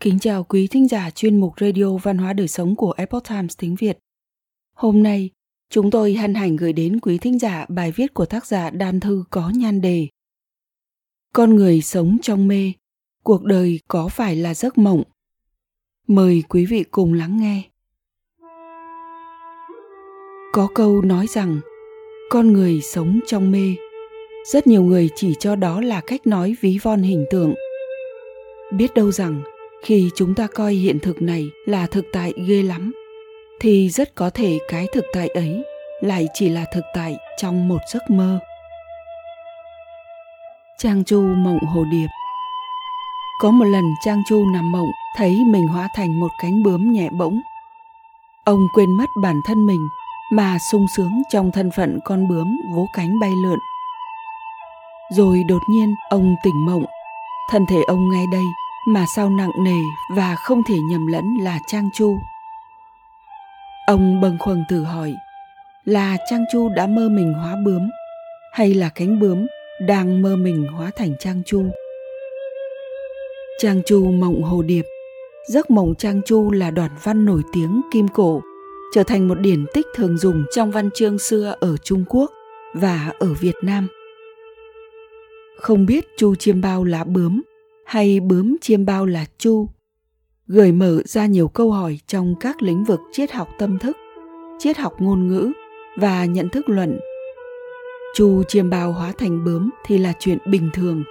Kính chào quý thính giả chuyên mục Radio Văn hóa Đời Sống của Epoch Times tiếng Việt. Hôm nay, chúng tôi hân hạnh gửi đến quý thính giả bài viết của tác giả Đan Thư có nhan đề Con người sống trong mê, cuộc đời có phải là giấc mộng? Mời quý vị cùng lắng nghe. Có câu nói rằng, con người sống trong mê. Rất nhiều người chỉ cho đó là cách nói ví von hình tượng. Biết đâu rằng, khi chúng ta coi hiện thực này là thực tại ghê lắm, thì rất có thể cái thực tại ấy lại chỉ là thực tại trong một giấc mơ. Trang chu mộng hồ điệp có một lần trang chu nằm mộng, thấy mình hóa thành một cánh bướm nhẹ bỗng. Ông quên mất bản thân mình mà sung sướng trong thân phận con bướm vỗ cánh bay lượn. Rồi đột nhiên ông tỉnh mộng. Thân thể ông ngay đây mà sao nặng nề và không thể nhầm lẫn là Trang Chu. Ông bâng khuâng tự hỏi, là Trang Chu đã mơ mình hóa bướm hay là cánh bướm đang mơ mình hóa thành Trang Chu? Trang Chu mộng hồ điệp Giấc mộng Trang Chu là đoạn văn nổi tiếng kim cổ, trở thành một điển tích thường dùng trong văn chương xưa ở Trung Quốc và ở Việt Nam. Không biết Chu Chiêm Bao là bướm hay bướm chiêm bao là chu gợi mở ra nhiều câu hỏi trong các lĩnh vực triết học tâm thức, triết học ngôn ngữ và nhận thức luận. Chu chiêm bao hóa thành bướm thì là chuyện bình thường,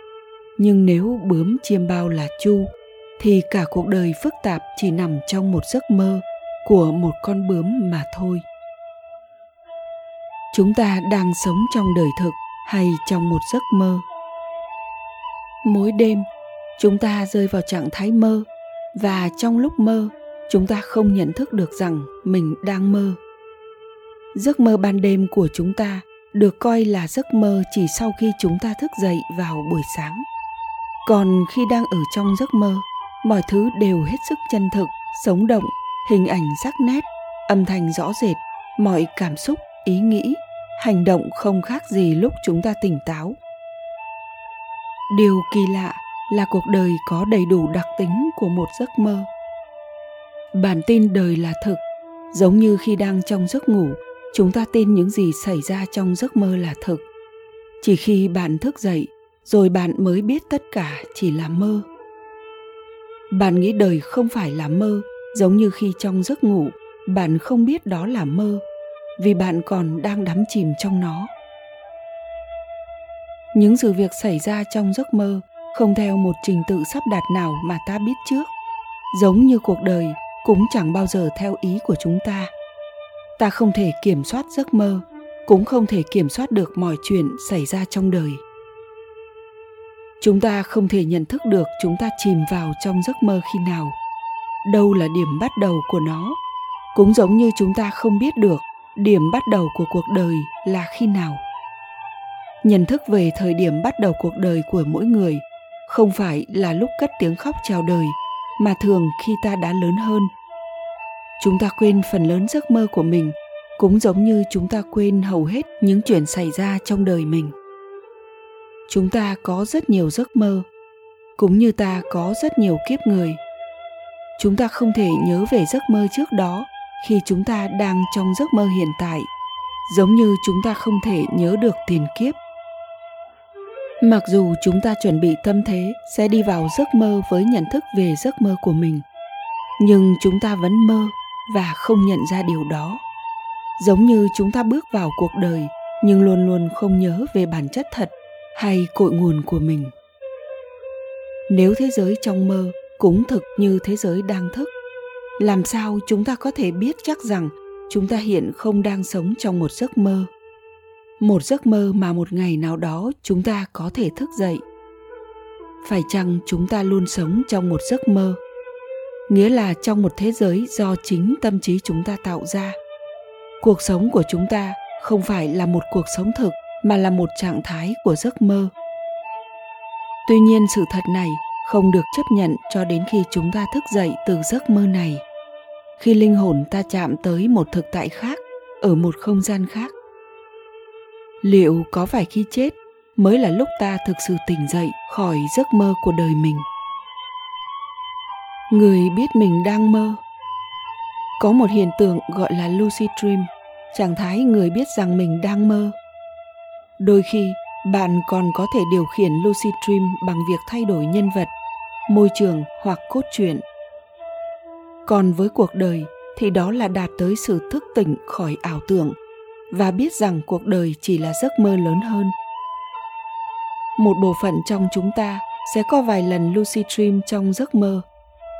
nhưng nếu bướm chiêm bao là chu thì cả cuộc đời phức tạp chỉ nằm trong một giấc mơ của một con bướm mà thôi. Chúng ta đang sống trong đời thực hay trong một giấc mơ? Mỗi đêm chúng ta rơi vào trạng thái mơ. Và trong lúc mơ, chúng ta không nhận thức được rằng mình đang mơ. Giấc mơ ban đêm của chúng ta được coi là giấc mơ chỉ sau khi chúng ta thức dậy vào buổi sáng. Còn khi đang ở trong giấc mơ, mọi thứ đều hết sức chân thực, sống động, hình ảnh sắc nét, âm thanh rõ rệt, mọi cảm xúc, ý nghĩ, hành động không khác gì lúc chúng ta tỉnh táo. Điều kỳ lạ là cuộc đời có đầy đủ đặc tính của một giấc mơ. Bản tin đời là thực, giống như khi đang trong giấc ngủ, chúng ta tin những gì xảy ra trong giấc mơ là thực. Chỉ khi bạn thức dậy, rồi bạn mới biết tất cả chỉ là mơ. Bạn nghĩ đời không phải là mơ, giống như khi trong giấc ngủ, bạn không biết đó là mơ, vì bạn còn đang đắm chìm trong nó. Những sự việc xảy ra trong giấc mơ không theo một trình tự sắp đặt nào mà ta biết trước. Giống như cuộc đời cũng chẳng bao giờ theo ý của chúng ta. Ta không thể kiểm soát giấc mơ, cũng không thể kiểm soát được mọi chuyện xảy ra trong đời. Chúng ta không thể nhận thức được chúng ta chìm vào trong giấc mơ khi nào. Đâu là điểm bắt đầu của nó? Cũng giống như chúng ta không biết được điểm bắt đầu của cuộc đời là khi nào. Nhận thức về thời điểm bắt đầu cuộc đời của mỗi người không phải là lúc cất tiếng khóc chào đời, mà thường khi ta đã lớn hơn. Chúng ta quên phần lớn giấc mơ của mình, cũng giống như chúng ta quên hầu hết những chuyện xảy ra trong đời mình. Chúng ta có rất nhiều giấc mơ, cũng như ta có rất nhiều kiếp người. Chúng ta không thể nhớ về giấc mơ trước đó khi chúng ta đang trong giấc mơ hiện tại, giống như chúng ta không thể nhớ được tiền kiếp mặc dù chúng ta chuẩn bị tâm thế sẽ đi vào giấc mơ với nhận thức về giấc mơ của mình, nhưng chúng ta vẫn mơ và không nhận ra điều đó. Giống như chúng ta bước vào cuộc đời nhưng luôn luôn không nhớ về bản chất thật hay cội nguồn của mình. Nếu thế giới trong mơ cũng thực như thế giới đang thức, làm sao chúng ta có thể biết chắc rằng chúng ta hiện không đang sống trong một giấc mơ? Một giấc mơ mà một ngày nào đó chúng ta có thể thức dậy. Phải chăng chúng ta luôn sống trong một giấc mơ? Nghĩa là trong một thế giới do chính tâm trí chúng ta tạo ra. Cuộc sống của chúng ta không phải là một cuộc sống thực, mà là một trạng thái của giấc mơ. Tuy nhiên sự thật này không được chấp nhận cho đến khi chúng ta thức dậy từ giấc mơ này. Khi linh hồn ta chạm tới một thực tại khác, ở một không gian khác liệu có phải khi chết mới là lúc ta thực sự tỉnh dậy khỏi giấc mơ của đời mình? Người biết mình đang mơ. Có một hiện tượng gọi là lucid dream, trạng thái người biết rằng mình đang mơ. Đôi khi, bạn còn có thể điều khiển lucid dream bằng việc thay đổi nhân vật, môi trường hoặc cốt truyện. Còn với cuộc đời thì đó là đạt tới sự thức tỉnh khỏi ảo tưởng và biết rằng cuộc đời chỉ là giấc mơ lớn hơn. Một bộ phận trong chúng ta sẽ có vài lần lucid dream trong giấc mơ,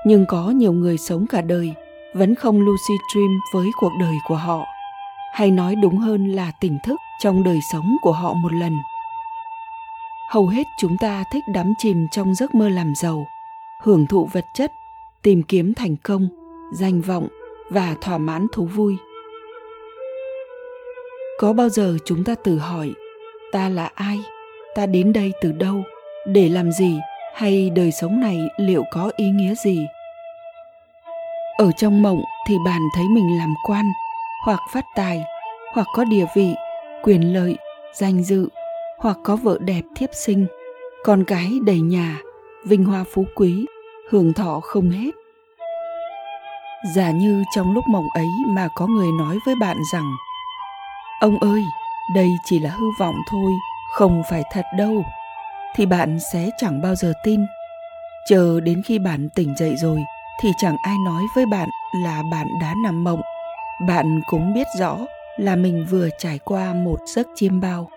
nhưng có nhiều người sống cả đời vẫn không lucid dream với cuộc đời của họ. Hay nói đúng hơn là tỉnh thức trong đời sống của họ một lần. Hầu hết chúng ta thích đắm chìm trong giấc mơ làm giàu, hưởng thụ vật chất, tìm kiếm thành công, danh vọng và thỏa mãn thú vui có bao giờ chúng ta tự hỏi, ta là ai? Ta đến đây từ đâu? Để làm gì? Hay đời sống này liệu có ý nghĩa gì? Ở trong mộng thì bạn thấy mình làm quan, hoặc phát tài, hoặc có địa vị, quyền lợi, danh dự, hoặc có vợ đẹp thiếp sinh, con cái đầy nhà, vinh hoa phú quý, hưởng thọ không hết. Giả như trong lúc mộng ấy mà có người nói với bạn rằng ông ơi, đây chỉ là hư vọng thôi, không phải thật đâu. Thì bạn sẽ chẳng bao giờ tin. Chờ đến khi bạn tỉnh dậy rồi, thì chẳng ai nói với bạn là bạn đã nằm mộng. Bạn cũng biết rõ là mình vừa trải qua một giấc chiêm bao.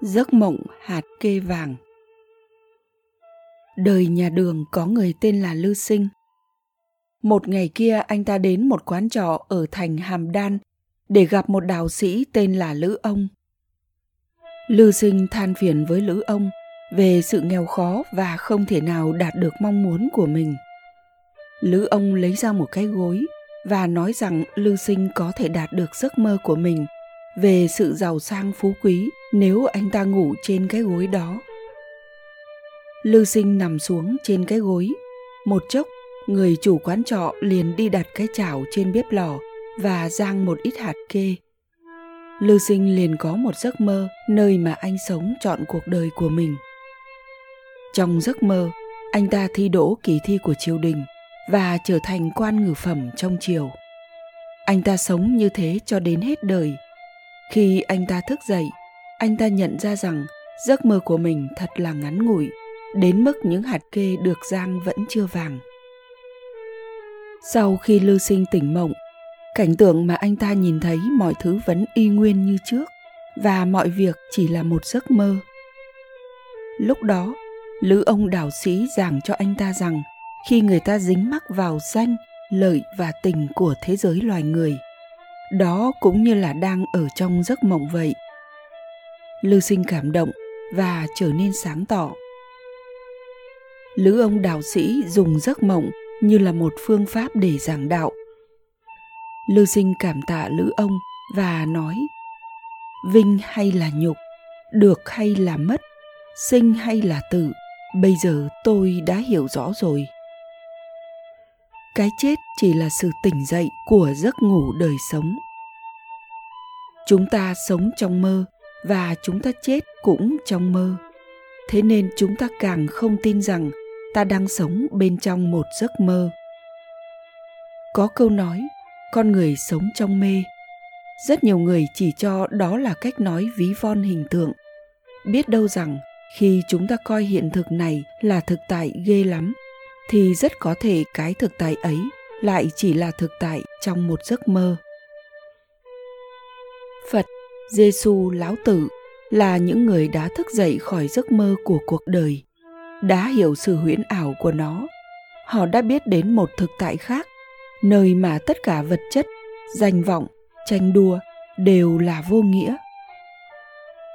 Giấc mộng hạt kê vàng. Đời nhà đường có người tên là lư sinh. Một ngày kia anh ta đến một quán trọ ở thành hàm đan để gặp một đạo sĩ tên là lữ ông. Lư sinh than phiền với lữ ông về sự nghèo khó và không thể nào đạt được mong muốn của mình. Lữ ông lấy ra một cái gối và nói rằng lư sinh có thể đạt được giấc mơ của mình về sự giàu sang phú quý nếu anh ta ngủ trên cái gối đó. Lư sinh nằm xuống trên cái gối. Một chốc, người chủ quán trọ liền đi đặt cái chảo trên bếp lò và rang một ít hạt kê. Lưu sinh liền có một giấc mơ nơi mà anh sống chọn cuộc đời của mình. Trong giấc mơ, anh ta thi đỗ kỳ thi của triều đình và trở thành quan ngự phẩm trong triều. Anh ta sống như thế cho đến hết đời. Khi anh ta thức dậy, anh ta nhận ra rằng giấc mơ của mình thật là ngắn ngủi, đến mức những hạt kê được rang vẫn chưa vàng. Sau khi Lưu sinh tỉnh mộng cảnh tượng mà anh ta nhìn thấy mọi thứ vẫn y nguyên như trước, và mọi việc chỉ là một giấc mơ. Lúc đó, lữ ông đạo sĩ giảng cho anh ta rằng, khi người ta dính mắc vào danh, lợi và tình của thế giới loài người, đó cũng như là đang ở trong giấc mộng vậy. Lư sinh cảm động và trở nên sáng tỏ. Lữ ông đạo sĩ dùng giấc mộng như là một phương pháp để giảng đạo lư sinh cảm tạ lữ ông và nói, vinh hay là nhục, được hay là mất, sinh hay là tử, bây giờ tôi đã hiểu rõ rồi. Cái chết chỉ là sự tỉnh dậy của giấc ngủ đời sống. Chúng ta sống trong mơ và chúng ta chết cũng trong mơ. Thế nên chúng ta càng không tin rằng ta đang sống bên trong một giấc mơ. Có câu nói con người sống trong mê. Rất nhiều người chỉ cho đó là cách nói ví von hình tượng. Biết đâu rằng, khi chúng ta coi hiện thực này là thực tại ghê lắm, thì rất có thể cái thực tại ấy lại chỉ là thực tại trong một giấc mơ. Phật giêsu lão tử, là những người đã thức dậy khỏi giấc mơ của cuộc đời, đã hiểu sự huyễn ảo của nó. Họ đã biết đến một thực tại khác nơi mà tất cả vật chất, danh vọng, tranh đua đều là vô nghĩa.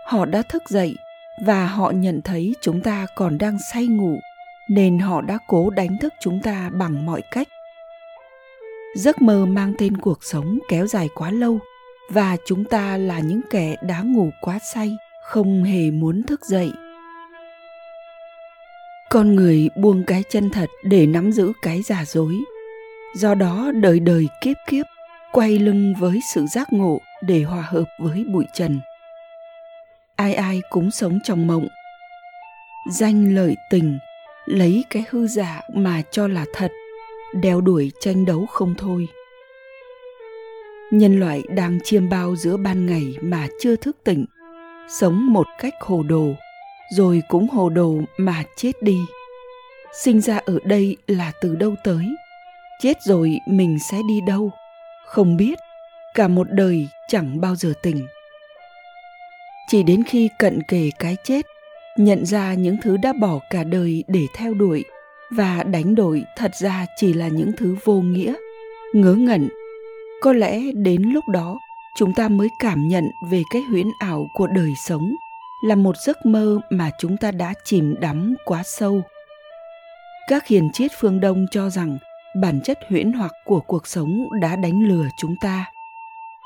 Họ đã thức dậy và họ nhận thấy chúng ta còn đang say ngủ, nên họ đã cố đánh thức chúng ta bằng mọi cách. Giấc mơ mang tên cuộc sống kéo dài quá lâu và chúng ta là những kẻ đã ngủ quá say, không hề muốn thức dậy. Con người buông cái chân thật để nắm giữ cái giả dối do đó đời đời kiếp kiếp, quay lưng với sự giác ngộ để hòa hợp với bụi trần. Ai ai cũng sống trong mộng. Danh lợi tình, lấy cái hư giả mà cho là thật, đeo đuổi tranh đấu không thôi. Nhân loại đang chiêm bao giữa ban ngày mà chưa thức tỉnh, sống một cách hồ đồ, rồi cũng hồ đồ mà chết đi. Sinh ra ở đây là từ đâu tới? Chết rồi mình sẽ đi đâu? Không biết, cả một đời chẳng bao giờ tỉnh. Chỉ đến khi cận kề cái chết, nhận ra những thứ đã bỏ cả đời để theo đuổi và đánh đổi thật ra chỉ là những thứ vô nghĩa, ngớ ngẩn. Có lẽ đến lúc đó, chúng ta mới cảm nhận về cái huyễn ảo của đời sống là một giấc mơ mà chúng ta đã chìm đắm quá sâu. Các hiền triết phương đông cho rằng bản chất huyễn hoặc của cuộc sống đã đánh lừa chúng ta.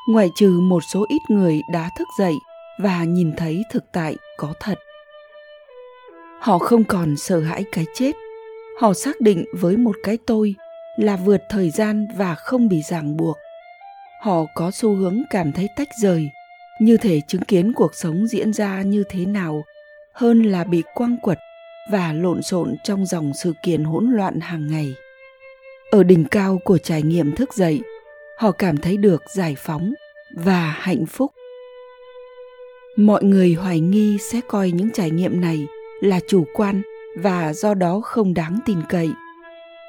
Ngoại trừ một số ít người đã thức dậy và nhìn thấy thực tại có thật. Họ không còn sợ hãi cái chết. Họ xác định với một cái tôi là vượt thời gian và không bị ràng buộc. Họ có xu hướng cảm thấy tách rời. Như thể chứng kiến cuộc sống diễn ra như thế nào hơn là bị quăng quật và lộn xộn trong dòng sự kiện hỗn loạn hàng ngày ở đỉnh cao của trải nghiệm thức dậy, họ cảm thấy được giải phóng và hạnh phúc. Mọi người hoài nghi sẽ coi những trải nghiệm này là chủ quan và do đó không đáng tin cậy.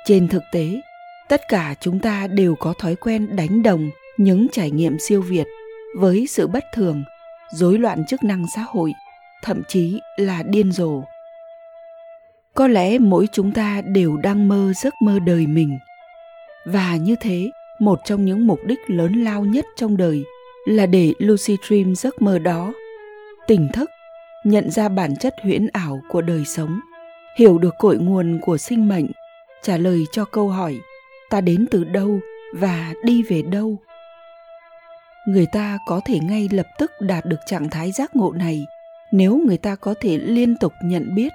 Trên thực tế, tất cả chúng ta đều có thói quen đánh đồng những trải nghiệm siêu việt với sự bất thường, rối loạn chức năng xã hội, thậm chí là điên rồ. Có lẽ mỗi chúng ta đều đang mơ giấc mơ đời mình và như thế, một trong những mục đích lớn lao nhất trong đời là để lucy dream giấc mơ đó, tỉnh thức, nhận ra bản chất huyễn ảo của đời sống, hiểu được cội nguồn của sinh mệnh, trả lời cho câu hỏi, ta đến từ đâu và đi về đâu? Người ta có thể ngay lập tức đạt được trạng thái giác ngộ này nếu người ta có thể liên tục nhận biết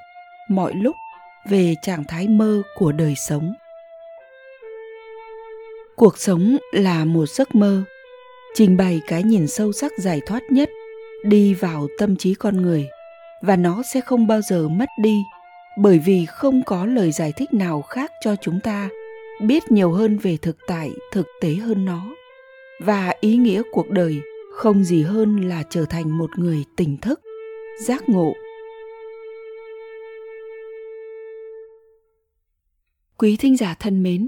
mọi lúc về trạng thái mơ của đời sống cuộc sống là một giấc mơ. Trình bày cái nhìn sâu sắc giải thoát nhất, đi vào tâm trí con người. Và nó sẽ không bao giờ mất đi, bởi vì không có lời giải thích nào khác cho chúng ta biết nhiều hơn về thực tại, thực tế hơn nó. Và ý nghĩa cuộc đời không gì hơn là trở thành một người tỉnh thức, giác ngộ. Quý thính giả thân mến